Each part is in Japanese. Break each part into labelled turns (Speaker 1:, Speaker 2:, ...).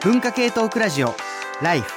Speaker 1: 文化系トークラジオライフ。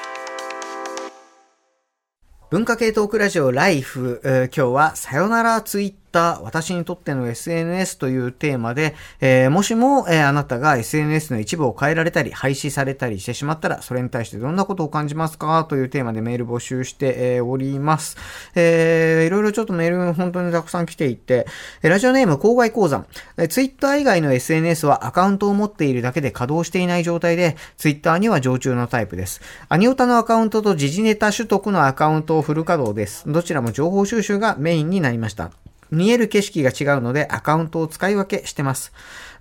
Speaker 1: 文化系トークラジオライフ、えー今日はさよならツイッター私にとっての SNS というテーマで、えーもしも、えーあなたが SNS の一部を変えられたり廃止されたりしてしまったらそれに対してどんなことを感じますか？というテーマでメール募集して、えーおります、えーいろいろちょっとメール本当にたくさん来ていて、ラジオネーム郊外鉱山、えー、ツイッター以外の SNS はアカウントを持っているだけで稼働していない状態で、ツイッターには常駐のタイプです。アニオタのアカウントと時事ネタ取得のアカウントをフル稼働です。どちらも情報収集がメインになりました。見える景色が違うのでアカウントを使い分けしてます。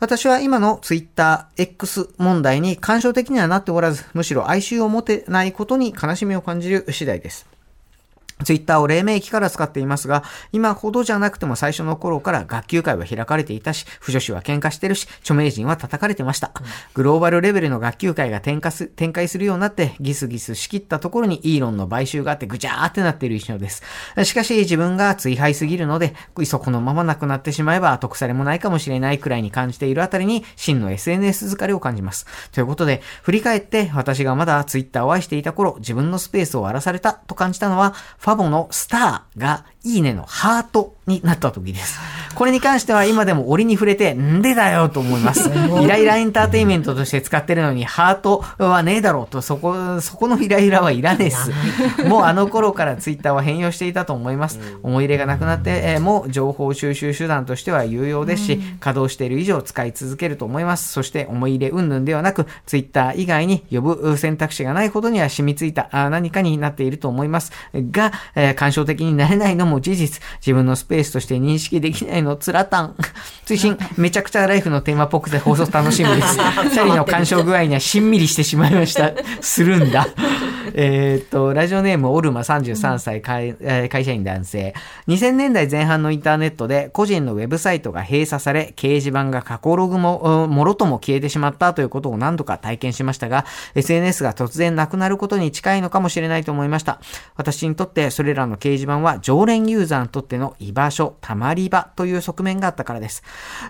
Speaker 1: 私は今の Twitter、X 問題に干渉的にはなっておらず、むしろ哀愁を持てないことに悲しみを感じる次第です。ツイッターを黎明期から使っていますが、今ほどじゃなくても最初の頃から学級会は開かれていたし、不女子は喧嘩してるし、著名人は叩かれてました。グローバルレベルの学級会が展開す展開するようになって、ギスギス仕切ったところにイーロンの買収があってぐちゃーってなっている印象です。しかし自分が追廃すぎるので、いそこのままなくなってしまえば後腐れもないかもしれないくらいに感じているあたりに、真の SNS 疲れを感じます。ということで、振り返って私がまだツイッターを愛していた頃、自分のスペースを荒らされたと感じたのは、ファボのスターがいいねのハートになった時です。これに関しては今でも折に触れて、んでだよと思います。イライラエンターテインメントとして使ってるのに、ハートはねえだろうと、そこ、そこのイライラはいらねえっす。もうあの頃からツイッターは変容していたと思います。思い入れがなくなって、えーもう情報収集手段としては有用ですし、稼働している以上使い続けると思います。そして思い入れ云々ではなく、ツイッター以外に呼ぶ選択肢がないほどには染みついたあ何かになっていると思います。が、えー感傷的になれないのも事実。自分のスペースとして認識できないのつらたん。追伸、めちゃくちゃライフのテーマっぽくて放送楽しみです。二人の干渉具合にはしんみりしてしまいました。するんだ。えーっと、ラジオネームオルマ33歳会,、えー会社員男性。2000年代前半のインターネットで個人のウェブサイトが閉鎖され、掲示板が過去ログも、うんもろとも消えてしまったということを何度か体験しましたが、SNS が突然なくなることに近いのかもしれないと思いました。私にとってそれらの掲示板は常連ユーザーにとっての居場所、たまり場という側面があったからです。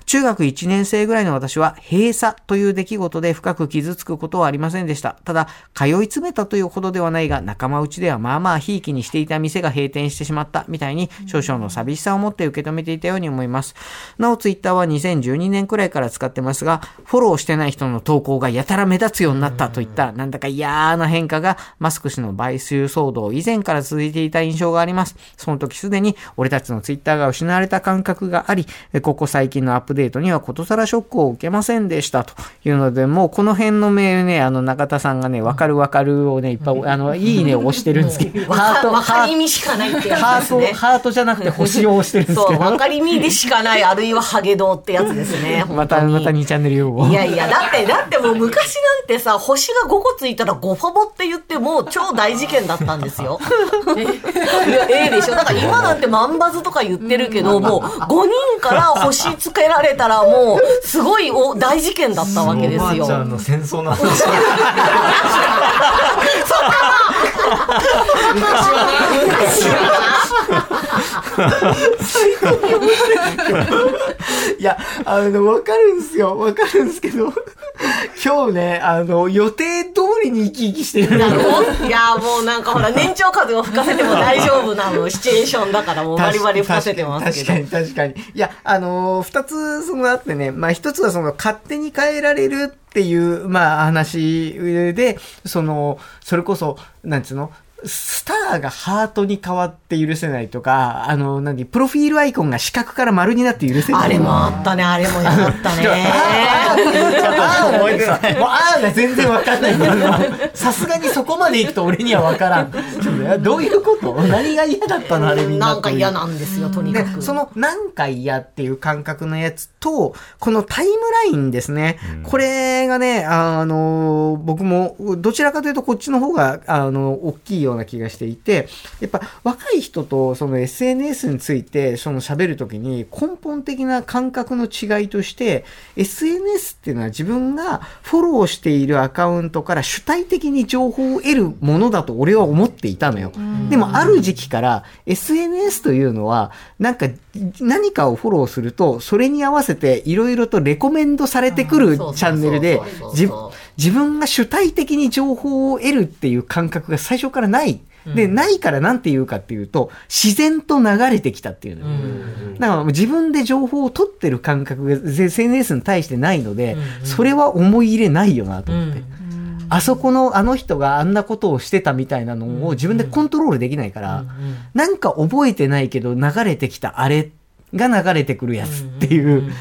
Speaker 1: 中学1年生ぐらいの私は閉鎖という出来事で深く傷つくことはありませんでした。ただ、通い詰めたというほどではないが、仲間内ではまあまあひいきにしていた店が閉店してしまったみたいに少々の寂しさを持って受け止めていたように思います。なお、ツイッターは2012年くらいから使ってますが、フォローしてない人の投稿がやたら目立つようになったといった、なんだか嫌な変化がマスク氏の買収騒動以前から続いていた印象があります。その時すでに俺たちのツイッターが失われた感覚があり、えここ最近のアップデートにはことさらショックを受けませんでしたというので、もうこの辺のメールね、あの中田さんがね、わかるわかるをね、いっぱい、あの、いいねを押してるんですけど、ハート、
Speaker 2: わか
Speaker 1: ハー
Speaker 2: りみしかないってや
Speaker 1: ハート。ハートじゃなくて星を押してるんです
Speaker 2: そう、
Speaker 1: けど。
Speaker 2: わかりみでしかない、あるいはハゲドウってやつですね。
Speaker 1: また、また2チャンネル用語。
Speaker 2: いやいや、だって、だってもう昔なんてさ、星が5個ついたら5ファボって言ってもう超大事件だったんですよ。いや、ええでしょ。だから今なんて万バズとか言ってるけど、もう5人から星つけられたらもうすごいお大事件だったわけですよ。
Speaker 3: の戦争の話。
Speaker 1: いや、あの、わかるんですよ。わかるんですけど、今日ね、あの、予定通りに生き生きしてる
Speaker 2: なるほど。いや、もうなんかほら、年長風を吹かせても大丈夫なの、シチュエーションだからもうバリバリ吹かせてますけど。
Speaker 1: 確かに確かに。いや、あのー二つそのあってね、まあ一つはその勝手に変えられるっていう、まあ話で、その、それこそ、なんつうの、スターがハートに変わって許せないとか、あの、何、プロフィールアイコンが四角から丸になって許せない。
Speaker 2: あれもあったね、あれもやったね。
Speaker 1: あー覚えてない。もうあーが全然わかんないさすがにそこまで行くと俺にはわからん。ちょっとねどういうこと？何が嫌だったの？あれみんな。
Speaker 2: なんか嫌なんですよ、とにかく。
Speaker 1: で、その何回やっていう感覚のやつと、このタイムラインですね。これがね、あの、僕も、どちらかというとこっちの方が、あの、大きいような気がしていて、やっぱ若い人とその SNS について、その喋るときに根本的な感覚の違いとして、SNS っていうのは自分がフォローしているアカウントから主体的に情報を得るものだと俺は思っていたのよ。でもある時期から SNS というのは、なんか何かをフォローすると、それに合わせていろいろとレコメンドされてくるチャンネルで自自分が主体的に情報を得るっていう感覚が最初からない。で、ないからなんて言うかっていうと、自然と流れてきたっていうのよ。だから自分で情報を取ってる感覚が SNS に対してないので、それは思い入れないよなと思って。あそこのあの人があんなことをしてたみたいなのを自分でコントロールできないから、なんか覚えてないけど流れてきたあれが流れてくるやつっていう、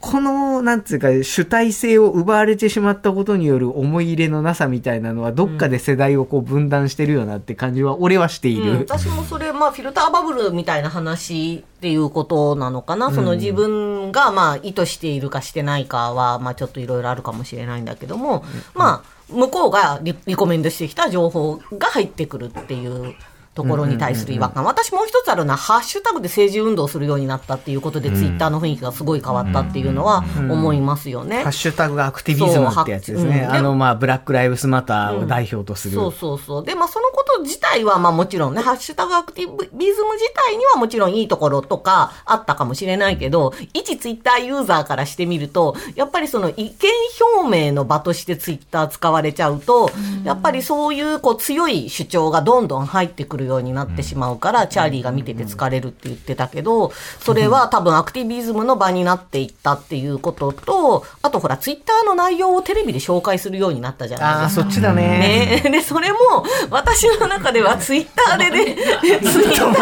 Speaker 1: この、なんつうか、主体性を奪われてしまったことによる思い入れのなさみたいなのは、どっかで世代をこう分断してるよなって感じは、俺はしている。
Speaker 2: うん私もそれ、まあ、フィルターバブルみたいな話っていうことなのかな。その自分が、まあ、意図しているかしてないかは、まあ、ちょっといろいろあるかもしれないんだけども、まあ、向こうがリリコメンドしてきた情報が入ってくるっていう。ところに対する違和感。私もう一つあるのは、ハッシュタグで政治運動するようになったっていうことで、ツイッターの雰囲気がすごい変わったっていうのは思いますよね。
Speaker 1: ハッシュタグアクティビズムってやつですね。
Speaker 2: そう
Speaker 1: あの、まあ、ブラックライブスマターを代表とする。
Speaker 2: そうそうそう。で、まあ、そのこと自体は、まあ、もちろんね、ハッシュタグアクティビズム自体にはもちろんいいところとかあったかもしれないけど、一ツイッターユーザーからしてみると、やっぱりその意見表明の場としてツイッター使われちゃうと、やっぱりそういうこう強い主張がどんどん入ってくるようになってしまうから、チャーリーが見てて疲れるって言ってたけど、それは多分アクティビズムの場になっていったっていうことと、あとほら、ツイッターの内容をテレビで紹介するようになったじゃない
Speaker 1: ああ、
Speaker 2: ですか。
Speaker 1: そっちだね。
Speaker 2: ね、で、それも、私の中ではツイッターでね、ツイッターの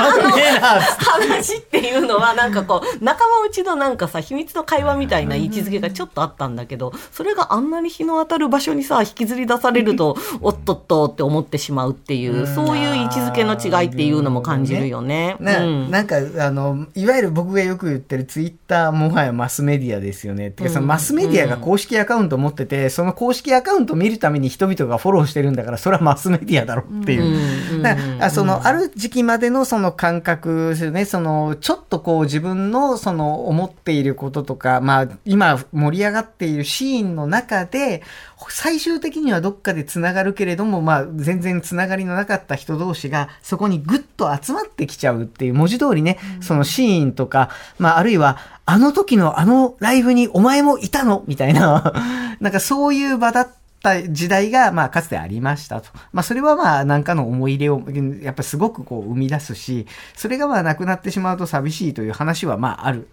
Speaker 2: 話っていうのは、なんかこう、仲間内のなんかさ、秘密の会話みたいな位置づけがちょっとあったんだけど、それがあんなに日の当たる場所にさ、引きずり出されると、おっとっとって思ってしまうっていう、そういう位置づけの違いっていうのも感じるよね。
Speaker 1: な
Speaker 2: うん
Speaker 1: なんか、あの、いわゆる僕がよく言ってるツイッターもはやマスメディアですよね。ってか、そのマスメディアが公式アカウント持ってて、その公式アカウントを見るために人々がフォローしてるんだから、それはマスメディアだろっていう。だからあその、ある時期までのその感覚ですよね。その、ちょっとこう自分のその思っていることとか、まあ、今盛り上がっているシーンの中で、最終的にはどっかで繋がるけれども、まあ、全然繋がりのなかった人同士が、そこにぐっと集まってきちゃうっていう、文字通りね、そのシーンとか、まあ、あるいは、あの時のあのライブにお前もいたの？みたいな、なんかそういう場だった時代が、まあ、かつてありましたと。まあ、それはまあ、なんかの思い入れを、やっぱすごくこう、生み出すし、それがまあ、なくなってしまうと寂しいという話は、まあ、ある、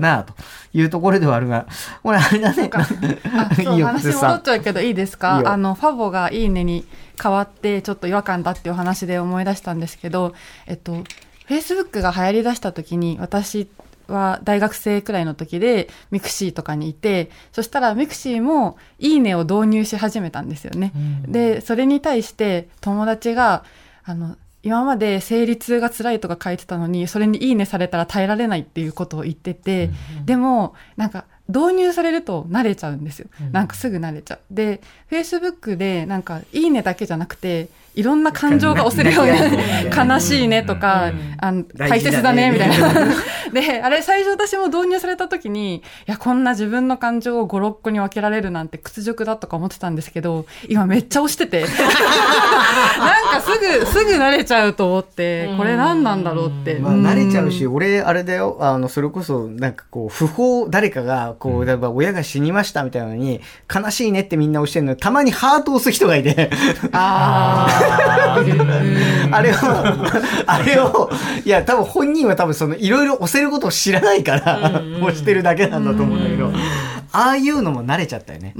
Speaker 1: なと。いうところではあるが、これあれだね。
Speaker 3: あそう
Speaker 1: いい よ
Speaker 3: 話戻っちゃうけどいいですか？
Speaker 1: よ。
Speaker 3: あのファボが「いいね」に変わってちょっと違和感だっていう話で思い出したんですけどえっとフェイスブックが流行りだした時に私は大学生くらいの時でミクシーとかにいてそしたらミクシーも「いいね」を導入し始めたんですよね。でそれに対して友達があの今まで生理痛が辛いとか書いてたのにそれに「いいね」されたら耐えられないっていうことを言ってて、でもなんか導入されると慣れちゃうんですよ。なんかすぐ慣れちゃう。で、Facebook でなんかいいねだけじゃなくて、いろんな感情が押せるようになる 悲しいねとか、あの大切だねみたいな。で、あれ最初私も導入された時に、いや、こんな自分の感情を5、6個に分けられるなんて屈辱だとか思ってたんですけど、今めっちゃ押してて、なんかすぐ、すぐ慣れちゃうと思って、これ何なんだろうって。
Speaker 1: まあ、慣れちゃうし、俺、あれだよ、あの、それこそ、なんかこう、不法、誰かが、こう、例えば親が死にましたみたいなのに、悲しいねってみんな押してるのに、たまにハートを押す人がいて、
Speaker 3: あ
Speaker 1: あれを、あれを、いや、多分本人は多分その、いろいろ押せることを知らないから、押してるだけなんだと思うんだけど、ああいうのも慣れちゃったよね。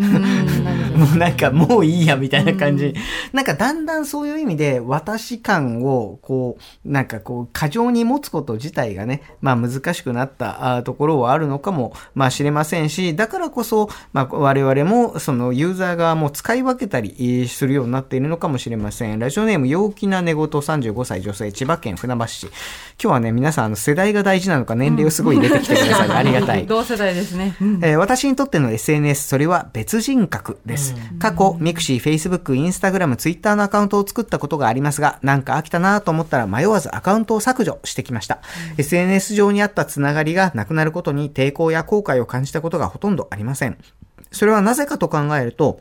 Speaker 1: もうなんかもういいやみたいな感じ。なんかだんだんそういう意味で私感をこう、なんかこう過剰に持つこと自体がね、まあ難しくなったあところはあるのかもまあ知れませんし、だからこそ、まあ我々もそのユーザー側も使い分けたりするようになっているのかもしれません。ラジオネーム陽気な寝言35歳女性千葉県船橋市。今日はね、皆さんあの世代が大事なのか年齢をすごい入れてきてくださり ありがたい。
Speaker 3: 同世代ですね。うん
Speaker 1: えー私にとっての SNS、それは別人格です。過去、ミクシー、フェイスブック、インスタグラム、ツイッターのアカウントを作ったことがありますが、なんか飽きたなと思ったら迷わずアカウントを削除してきました。SNS 上にあったつながりがなくなることに抵抗や後悔を感じたことがほとんどありません。それはなぜかと考えると、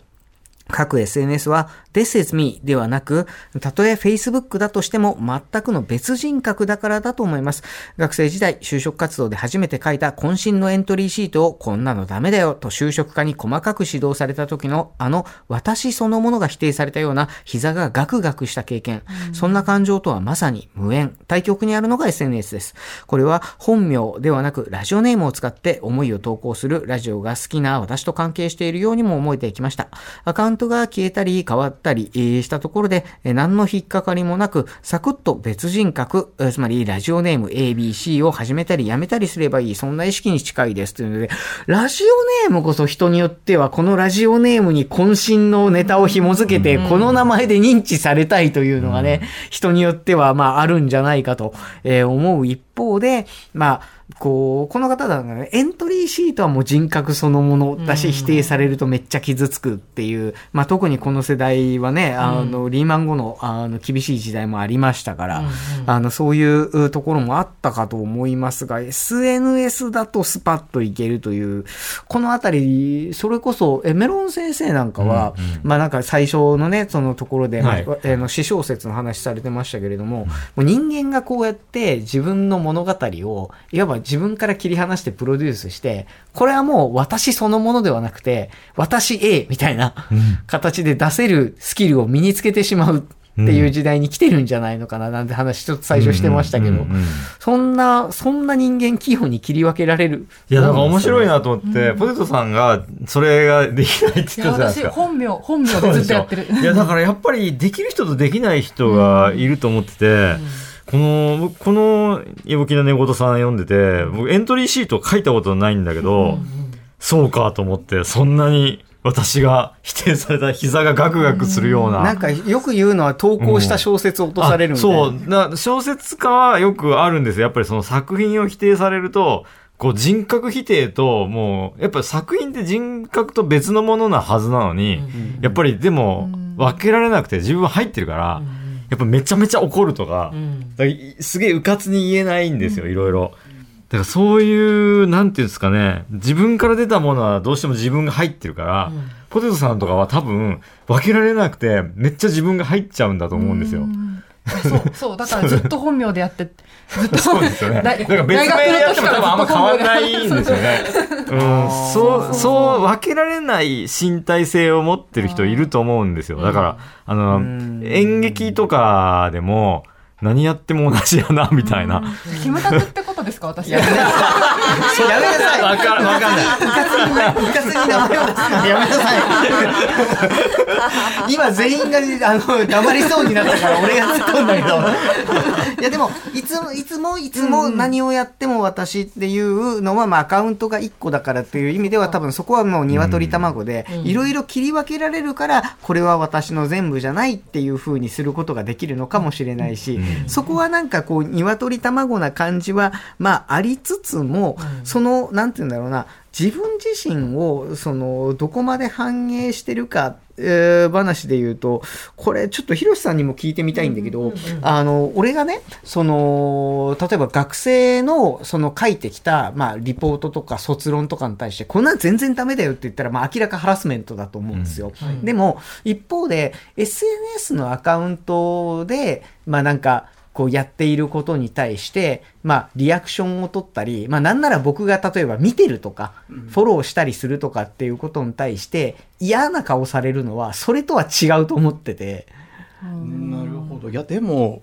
Speaker 1: 各 SNS は This is me ではなく、たとえ Facebook だとしても全くの別人格だからだと思います。学生時代、就職活動で初めて書いた渾身のエントリーシートをこんなのダメだよと就職課に細かく指導された時のあの私そのものが否定されたような膝がガクガクした経験。そんな感情とはまさに無縁。対極にあるのが SNS です。これは本名ではなくラジオネームを使って思いを投稿するラジオが好きな私と関係しているようにも思えてきました。アカウントが消えたり変わったりしたところで、何の引っかかりもなく、サクッと別人格、つまりラジオネーム ABC を始めたりやめたりすればいい、そんな意識に近いですというので、ラジオネームこそ人によっては、このラジオネームに渾身のネタを紐付けて、この名前で認知されたいというのがね、人によっては、まあ、あるん。じゃないかと思う一方で、まあ、こう、この方だね、エントリーシートはもう人格そのものだし、否定されるとめっちゃ傷つくっていう、まあ特にこの世代はね、あの、リーマン後の、あの、厳しい時代もありましたから、あの、そういうところもあったかと思いますが、SNS だとスパッといけるという、このあたり、それこそ、え、メロン先生なんかは、まあなんか最初のね、そのところで、はい、えの、詩小説の話されてましたけれども、もう人間がこうやって自分の物語を、いわば自分から切り離してプロデュースして、これはもう私そのものではなくて、私 A みたいな形で出せるスキルを身につけてしまうっていう時代に来てるんじゃないのかななんて話ちょっと最初してましたけど、そんな、そんな人間器用に切り分けられる。
Speaker 4: いや、なんか面白いなと思って、ポテトさんがそれができないって言ってたじゃないですか。
Speaker 3: 本名、本名でずっとやってる。
Speaker 4: いや、だからやっぱりできる人とできない人がいると思ってて、この、この、いぶきの寝言さん読んでて、僕エントリーシート書いたことないんだけど、そうかと思って、そんなに私が否定された膝がガクガクするような。
Speaker 1: なんかよく言うのは投稿した小説を落とされるみ
Speaker 4: たいな、うん、そう。小説家はよくあるんですよ。やっぱりその作品を否定されると、こう人格否定と、もう、やっぱり作品って人格と別のものなはずなのに、うん、やっぱりでも分けられなくて自分は入ってるから、やっぱめちゃめちゃ怒るとか、かすげえうかつに言えないんですよ、いろいろ。だからそういう、なんていうんですかね、自分から出たものはどうしても自分が入ってるから、うん、ポテトさんとかは多分分けられなくて、めっちゃ自分が入っちゃうんだと思うんですよ。
Speaker 3: そう、そう、だからずっと本名でやって、ずっと。
Speaker 4: そうですよね。なんか別名でやっても多分あんま変わらないんですよね。うん、そう、そう分けられない身体性を持ってる人いると思うんですよ。だから、あの、演劇とかでも、何やっても同じやな、みたいな。
Speaker 3: キムタクってことですか私。
Speaker 1: やめなさい。わかんない。部活に、部活に名前を出すのやめなさい。今全員が、あの、黙りそうになったから俺が突っ込んだけど。いやでも、いつも、いつも、いつも何をやっても私っていうのは、まあアカウントが1個だからっていう意味では多分そこはもう鶏卵で、いろいろ切り分けられるから、これは私の全部じゃないっていうふうにすることができるのかもしれないし、そこはなんかこう、鶏卵な感じは、まあ、ありつつも、その、なんて言うんだろうな、自分自身を、その、どこまで反映してるか、えー、話で言うと、これちょっとヒロシさんにも聞いてみたいんだけど、あの、俺がね、その、例えば学生の、その書いてきた、まあ、リポートとか卒論とかに対して、こんなん全然ダメだよって言ったら、まあ、明らかハラスメントだと思うんですよ。うん。はい、でも、一方で、SNS のアカウントで、まあなんか、こうやっていることに対して、まあ、リアクションを取ったり、まあ、なんなら僕が例えば見てるとか、フォローしたりするとかっていうことに対して、嫌な顔されるのは、それとは違うと思ってて。
Speaker 5: なるほど。いや、でも、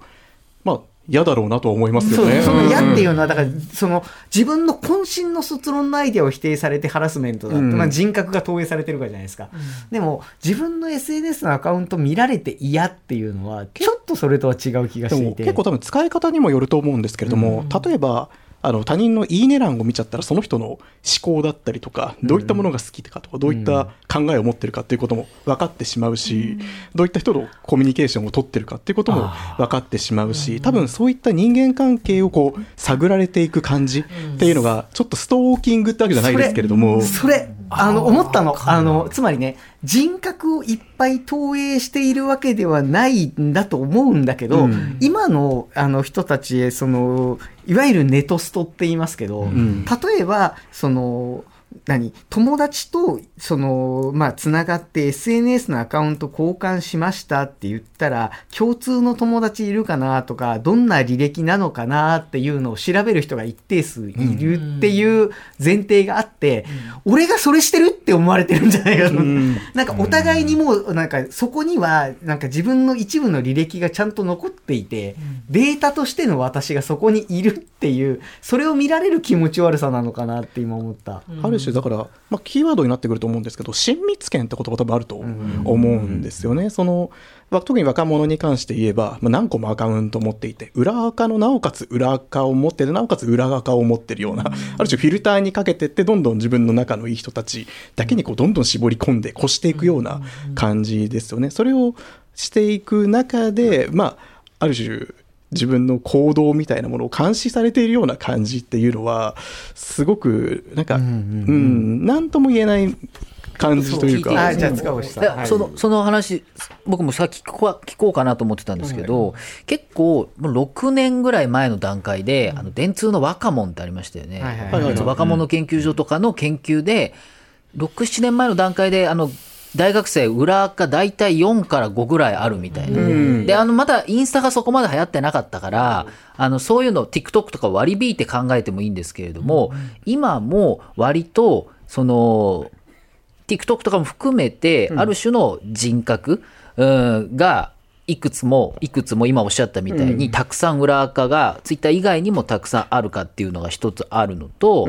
Speaker 5: まあ、嫌だろうなと思いますよね。
Speaker 1: その嫌っていうのは、だから、その、自分の渾身の卒論のアイデアを否定されてハラスメントだって、うん、まあ人格が投影されてるからじゃないですか。うん、でも、自分の SNS のアカウント見られて嫌っていうのは、ちょっとそれとは違う気がしていて。
Speaker 5: 結構多分使い方にもよると思うんですけれども、うん、例えば、あの他人のいいね欄を見ちゃったらその人の思考だったりとかどういったものが好きかとかどういった考えを持ってるかっていうことも分かってしまうしどういった人とコミュニケーションを取ってるかっていうことも分かってしまうし多分そういった人間関係をこう探られていく感じっていうのがちょっとストーキングってわけじゃないですけれども。
Speaker 1: それあの思ったの。あのつまりね人格をいっぱい投影しているわけではないんだと思うんだけど、うん、今のあの人たちへそのいわゆるネトストって言いますけど、うん、例えばその何？友達と、その、まあ、つながって SNS のアカウント交換しましたって言ったら、共通の友達いるかなとか、どんな履歴なのかなっていうのを調べる人が一定数いるっていう前提があって、俺がそれしてるって思われてるんじゃないかと。思って。なんかお互いにもう、なんかそこには、なんか自分の一部の履歴がちゃんと残っていて、データとしての私がそこにいるっていう、それを見られる気持ち悪さなのかなって今思った。
Speaker 5: ある種だから、まあ、キーワードになってくると思うんですけど親密権って言葉多分あると思うん。ですよね。そのまあ特に若者に関して言えば、まあ、何個もアカウント持っていて裏垢のなおかつ裏垢を持っててなおかつ裏垢を持ってるような、ある種フィルターにかけてってどんどん自分の仲のいい人たちだけにこうどんどん絞り込んで越していくような感じですよね。それをしていく中で、まあ、ある種自分の行動みたいなものを監視されているような感じっていうのはすごくなんかうん何とも言えない感じというか。
Speaker 6: そのその話僕もさっき聞こう聞こうかなと思ってたんですけど、結構もう6年ぐらい前の段階で、あの電通の若者ってありましたよね、
Speaker 1: はいはい
Speaker 5: はい。はい
Speaker 6: 若者研究所とかの研究で67年前の段階であの大学生裏垢大体4から5ぐらいあるみたいな、であのまだインスタがそこまで流行ってなかったから、あのそういうの TikTok とか割り引いて考えてもいいんですけれども、今も割とその TikTok とかも含めて、ある種の人格、うん、が、いくつも、いくつも今おっしゃったみたいに、たくさん裏垢が、ツイッター以外にもたくさんあるかっていうのが一つあるのと、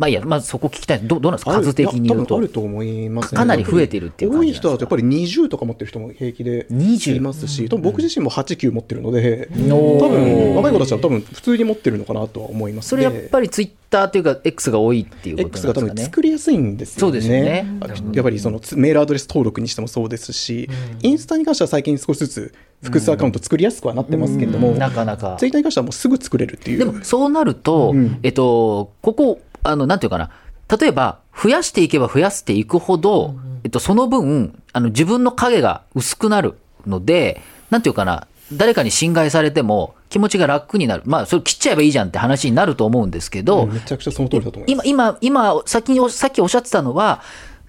Speaker 6: まあいいや、まずそこ聞きたい。どどうなんですか？数的に言うと
Speaker 5: ある。と思いますね。
Speaker 6: かなり増えてるっていう感じ
Speaker 5: 多い人だとやっぱり20とか持ってる人も平気で
Speaker 6: 20
Speaker 5: いますし、多分僕自身も8、9持ってるので、多分若い子たちは多分普通に持ってるのかなとは思います
Speaker 6: それやっぱりツイッターというか X が多いっていうこと
Speaker 5: X が多分
Speaker 6: なんですかね？
Speaker 5: 作りやすいんですよね。
Speaker 6: そうですよね
Speaker 5: あやっぱりそのつメールアドレス登録にしてもそうですし、インスタに関しては最近少しずつ複数アカウント作りやすくはなってますけれども、
Speaker 6: なかなか
Speaker 5: ツイッターに関してはもうすぐ作れるっていう。
Speaker 6: でもそうなると、えっと、ここ、あの、なんていうかな、例えば、増やしていけば増やしていくほど、えっと、その分、あの、自分の影が薄くなるので、なんていうかな、誰かに侵害されても気持ちが楽になる。まあ、それ切っちゃえばいいじゃんって話になると思うんですけど、
Speaker 5: めちゃくちゃその通りだと思います。
Speaker 6: 今、今、今、先に、さっきおっしゃってたのは、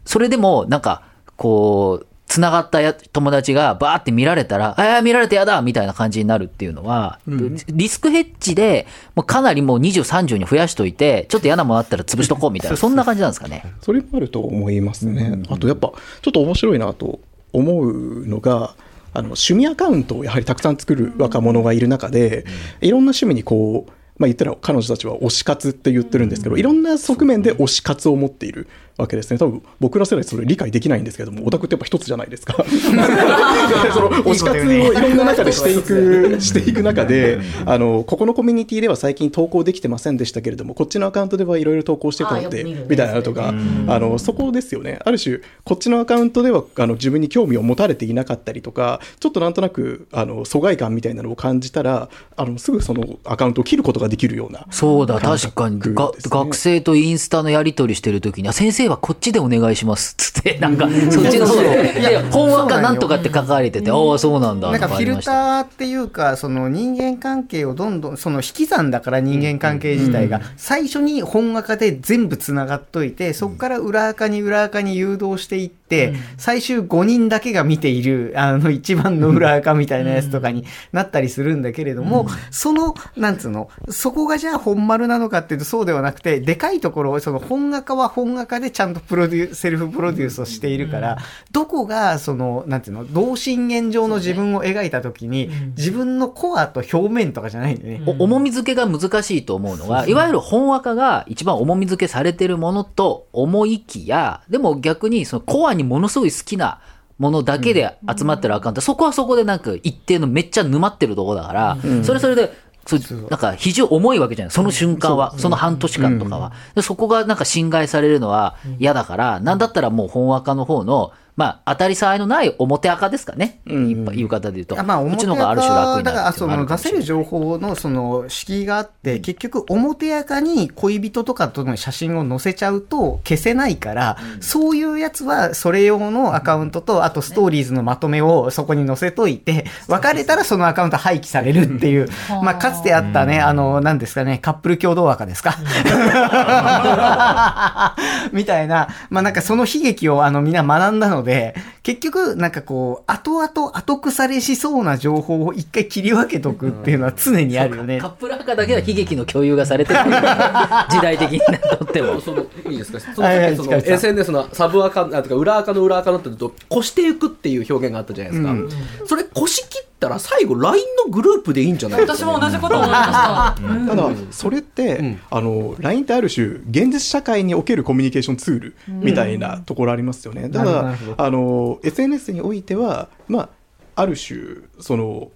Speaker 6: それでも、なんか、こう、つながったや友達がバーって見られたら、ああ、見られてやだみたいな感じになるっていうのは、リスクヘッジで、もうかなりもう20、30に増やしといて、ちょっと嫌なものあったら潰しとこうみたいな、そんな感じなんですかね。
Speaker 5: それもあると思いますね。あとやっぱちょっと面白いなと思うのが、あの趣味アカウントをやはりたくさん作る若者がいる中で、いろんな趣味にこう、まあ、言ったら彼女たちは推し活って言ってるんですけど、いろんな側面で推し活を持っているわけですね。多分僕ら世代それ理解できないんですけども、オタクってやっぱ一つじゃないですか。その推し活をいろんな中でしていく、していく中で、あの、ここのコミュニティでは最近投稿できてませんでしたけれども、こっちのアカウントではいろいろ投稿してたので、みたいなのとか、あの、そこですよね。ある種、こっちのアカウントでは、あの、自分に興味を持たれていなかったりとか、ちょっとなんとなく、あの、疎外感みたいなのを感じたら、あの、すぐそのアカウントを切ることができるような。
Speaker 6: そうだ、
Speaker 5: 感
Speaker 6: 確かに。学生とインスタのやり取りしてるときに、あ先生はこっちでお願いします。つって、なんか、そっちの方で、いや、本話かなんとかって書かれてて、ああ、そうなんだ。
Speaker 1: なんかフィルターって。いうか、その人間関係をどんどん、その引き算だから人間関係自体が、最初に本垢で全部つながっといて、そこから裏垢に裏垢に誘導していって、最終5人だけが見ている、あの一番の裏垢みたいなやつとかになったりするんだけれども、その、なんつうの、そこがじゃあ本丸なのかっていうとそうではなくて、でかいところを、その本垢は本垢でちゃんとプロデューセルフプロデュースをしているから、どこが、その、なんていうの、同心円状の自分を描いたときに、自分のコアと表面とかじゃないんだよね。
Speaker 6: お重み付けが難しいと思うのは、いわゆる本赤が一番重み付けされてるものと思いきや、でも逆にそのコアにものすごい好きなものだけで集まってるアカウント、そこはそこでなんか一定のめっちゃ沼ってるとこだから、それそれで、そうなんか非常に重いわけじゃない。その瞬間は、その半年間とかは。でそこがなんか侵害されるのは嫌だから、なんだったらもう本赤の方の、まあ、当たり障りのない表赤ですかね。
Speaker 5: うん
Speaker 6: 一般言う方で言うと。
Speaker 1: あまあ、
Speaker 6: うちのある種楽に
Speaker 1: だから、その出せる情報のその敷居があって、結局表垢に恋人とかとの写真を載せちゃうと消せないから、そういうやつはそれ用のアカウントと、あとストーリーズのまとめをそこに載せといて、別れたらそのアカウント廃棄されるっていう、まあ、かつてあったね、あの、何ですかね、カップル共同赤ですか？みたいな、まあなんかその悲劇をあのみんな学んだので、結局なんかこう、後々後腐れしそうな情報を一回切り分けとくっていうのは常にあるよね
Speaker 6: カッ。プル赤だけは悲劇の共有がされてる。時代的にとっても。
Speaker 7: そのいいですか？その
Speaker 1: はいはい
Speaker 7: その SNS のサブアカあとか裏アカの裏アカのってと越していくっていう表現があったじゃないですか、それ越し切ったら最後 LINE のグループでいいんじゃない？
Speaker 3: 私
Speaker 7: か、
Speaker 3: も同じこと思いました。
Speaker 5: ただそれって、
Speaker 7: ん。
Speaker 5: あの LINE ってある種現実社会におけるコミュニケーションツールみたいなところありますよね、だからあの SNS においてはまあある種その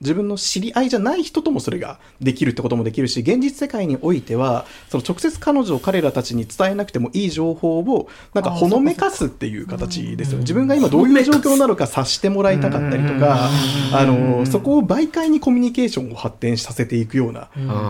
Speaker 5: 自分の知り合いじゃない人ともそれができるってこともできるし現実世界においてはその直接彼女彼らたちに伝えなくてもいい情報をなんかほのめかすっていう形ですよね。自分が今どういう状況なのか察してもらいたかったりとかあのそこを媒介にコミュニケーションを発展させていくような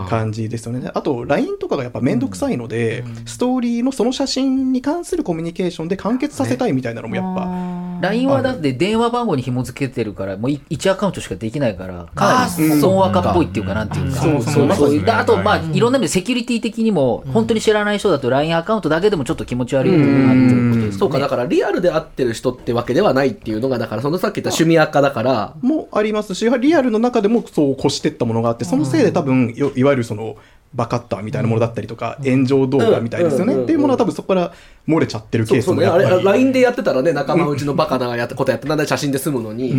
Speaker 5: 感じですよね。あと LINE とかがやっぱ面倒くさいので、ストーリーのその写真に関するコミュニケーションで完結させたいみたいなのもやっぱ、
Speaker 6: LINE はだって電話番号に紐付けてるから、もう1アカウントしかできないから、かなり損赤っぽいっていうかなんていうか。
Speaker 5: そうそう
Speaker 6: そうそう。
Speaker 4: そう
Speaker 6: であと、まあ、いろんな意味でセキュリティ的にも、本当に知らない人だと LINE アカウントだけでもちょっと気持ち悪いっていうことです
Speaker 7: そうかだからリアルで会ってる人ってわけではないっていうのがだからそのさっき言った趣味アカだから
Speaker 5: もありますし、リアルの中でもそう越していったものがあって、そのせいで多分、よいわゆるその、バカッターみたいなものだったりとか、炎上動画みたいですよね。
Speaker 7: うん。
Speaker 5: っていうものは多分そこから漏れちゃってるケース
Speaker 7: そうそうねあれ
Speaker 5: もやっぱり。
Speaker 7: LINE でやってたらね仲間内のバカなやったことやってなんで写真で済むのに、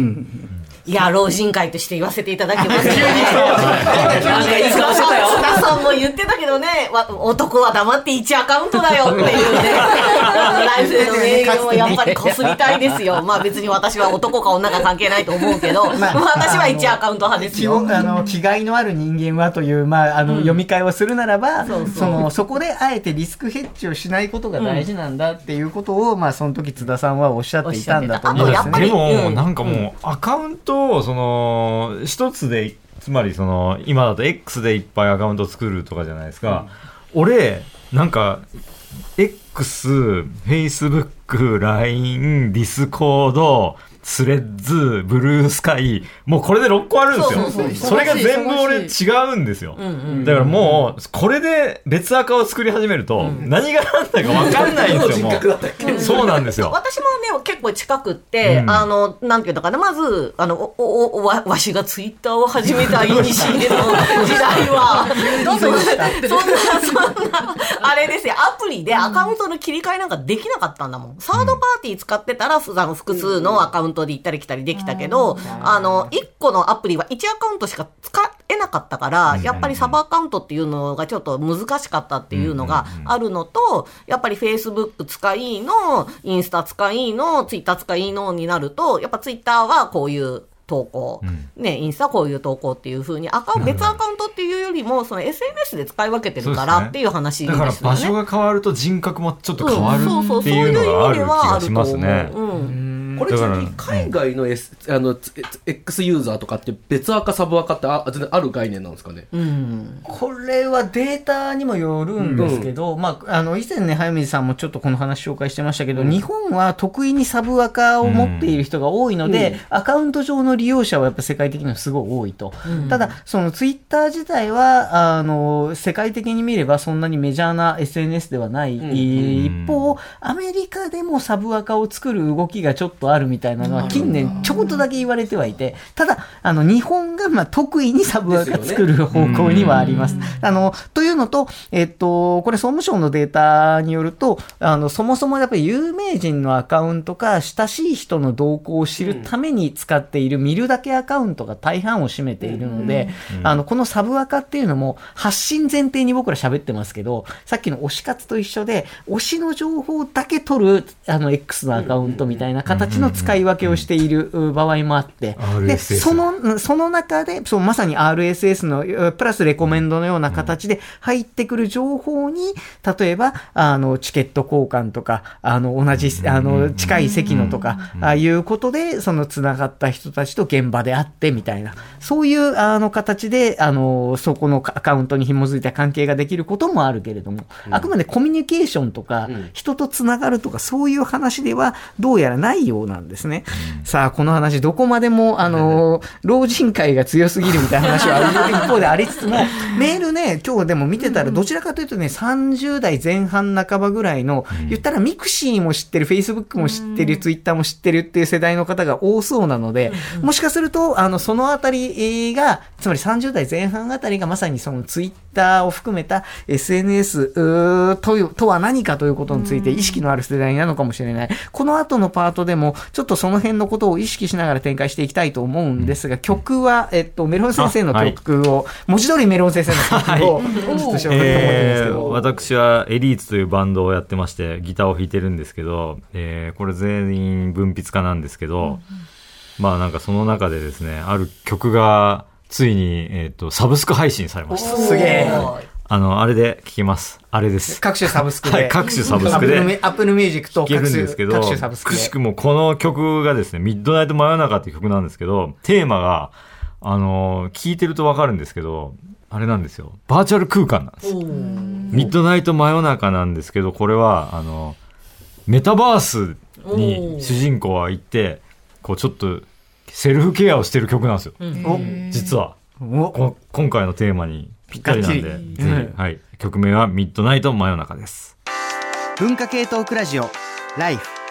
Speaker 2: いや、老人会として言わせていただきますけどね。なんかいい顔してたよ。津田さんも言ってたけどね、わ男は黙って1アカウントだよっていうね、ライフでの名言をやっぱりこすりたいですよ。まあ別に私は男か女か関係ないと思うけど、私は1アカウント派です
Speaker 1: 気
Speaker 2: よ。
Speaker 1: をあの気概のある人間はという、まあ、あの読み替えをするならば、
Speaker 2: そうそう
Speaker 1: そのそこであえてリスクヘッジをしないことが大事なんだっていうことを、まあ、その時津田さんはおっしゃっていたんだと思うんですね。
Speaker 4: でも、
Speaker 2: うん
Speaker 4: なんかもう、アカウントを、その、一つで、つまりその、今だと X でいっぱいアカウント作るとかじゃないですか。俺、なんか、X、Facebook、LINE、Discord、スレッズ、ブルースカイ、もうこれで6個あるんですよ。
Speaker 2: そうそうそう。
Speaker 4: それが全部俺違うんですよ。だからもう、これで別アカを作り始めると、何が何だか分かんないんですよ、もう。そうなんですよ。
Speaker 2: 私もね、結構近くって、
Speaker 4: うん。
Speaker 2: あの、なんていうのかな、まず、あの、お、お、おわ、わしがツイッターを始めたイニシエの時代は、どんどん、そんな、そんな、あれですよ、アプリでアカウントの切り替えなんかできなかったんだもん。サードパーティー使ってたら、ふあの、複数のアカウントで行ったり来たりできたけど、あの、1個のアプリは1アカウントしか使えなかったから、やっぱりサブアカウントっていうのがちょっと難しかったっていうのがあるのと、やっぱり Facebook 使いの、インスタ使いの、ツイッター使いのになると、やっぱツイッターはこういう投稿、ね、インスタはこういう投稿っていうふうに、別アカウントっていうよりも、その SNS で使い分けてるからっていう話です
Speaker 4: だ
Speaker 2: よね。
Speaker 4: から場所が変わると人格もちょっと変わる
Speaker 2: うんそうそう
Speaker 4: っていうのがある気がしますね。
Speaker 2: そういう意味ではあると思う。うん
Speaker 7: これちなみに海外の,、S あのつ X ユーザーとかって別アカサブアカってあ全然ある概念なんですかね？
Speaker 2: うん。
Speaker 1: これはデータにもよるんですけど、まあ、あの以前ね、早水さんもちょっとこの話紹介してましたけど、日本は得意にサブアカを持っている人が多いので、アカウント上の利用者はやっぱ世界的にはすごい多いと。ただ、そのツイッター自体は、あの、世界的に見ればそんなにメジャーな SNS ではない。一方、アメリカでもサブアカを作る動きがちょっとあるみたいなのは近年ちょこっとだけ言われてはいて、ただ、あの、日本がまあ得意にサブアカ作る方向にはあります。あの、というのと、えっと、これ総務省のデータによると、あの、そもそもやっぱり有名人のアカウントか親しい人の動向を知るために使っている見るだけアカウントが大半を占めているので、あの、このサブアカっていうのも発信前提に僕ら喋ってますけど、さっきの推し活と一緒で、推しの情報だけ取る、あの、X のアカウントみたいな形形の使い分けをしているう場合もあって、でそのうんその中でそうまさに RSS のうプラスレコメンドのような形で入ってくる情報に例えばあのチケット交換とかあの同じあの近い席のとかああいうことでそのつながった人たちと現場で会ってみたいな。そういうあの形であのそこのアカウントに紐づいた関係ができることもあるけれども、あくまでコミュニケーションとか、人とつながるとかそういう話ではどうやらないようなんですね。さあこの話どこまでもあの老人会が強すぎるみたいな話は一方でありつつ もメールね今日でも見てたらどちらかというとね30代前半半ばぐらいの、言ったらミクシーも知ってるフェイスブックも知ってる、ツイッターも知ってるっていう世代の方が多そうなので、もしかするとあのそのあたりがつまり30代前半あたりがまさにそのツイッターを含めた SNS うーととは何かということについて意識のある世代なのかもしれない。この後のパートでもちょっとその辺のことを意識しながら展開していきたいと思うんですが、曲は、えっと、メロン先生の曲を、文字通りメロン先生の曲を、ちょっと紹介と思ってるんです
Speaker 4: えー
Speaker 1: けど。
Speaker 4: 私はエリートというバンドをやってましてギターを弾いてるんですけど、えーこれ全員文筆家なん。ですけど、まあなんかその中でですねある曲がついに、えー、とサブスク配信されました。
Speaker 1: すげえ。
Speaker 4: あのあれで聴けます。あれです。
Speaker 1: 各種サブスクで。
Speaker 4: はい各種サブスクで。
Speaker 1: アップルミュージックと
Speaker 4: 聴ける
Speaker 1: 各種
Speaker 4: んですけど
Speaker 1: 各種サブスクで。
Speaker 4: くしくもこの曲がですね「ミッドナイト真夜中」っていう曲なんですけどテーマがあの聴いてるとわかるんですけどあれなんですよ。バーチャル空間なんです。ミッドナイト真夜中なんですけど、これは、あの、メタバースに主人公は行って、こうちょっとセルフケアをしてる曲なんですよ。実は。今回のテーマにぴったりなんで、
Speaker 1: うん。
Speaker 4: はい。曲名はミッドナイト真夜中です。
Speaker 1: 文化系トークラジオ。ライフ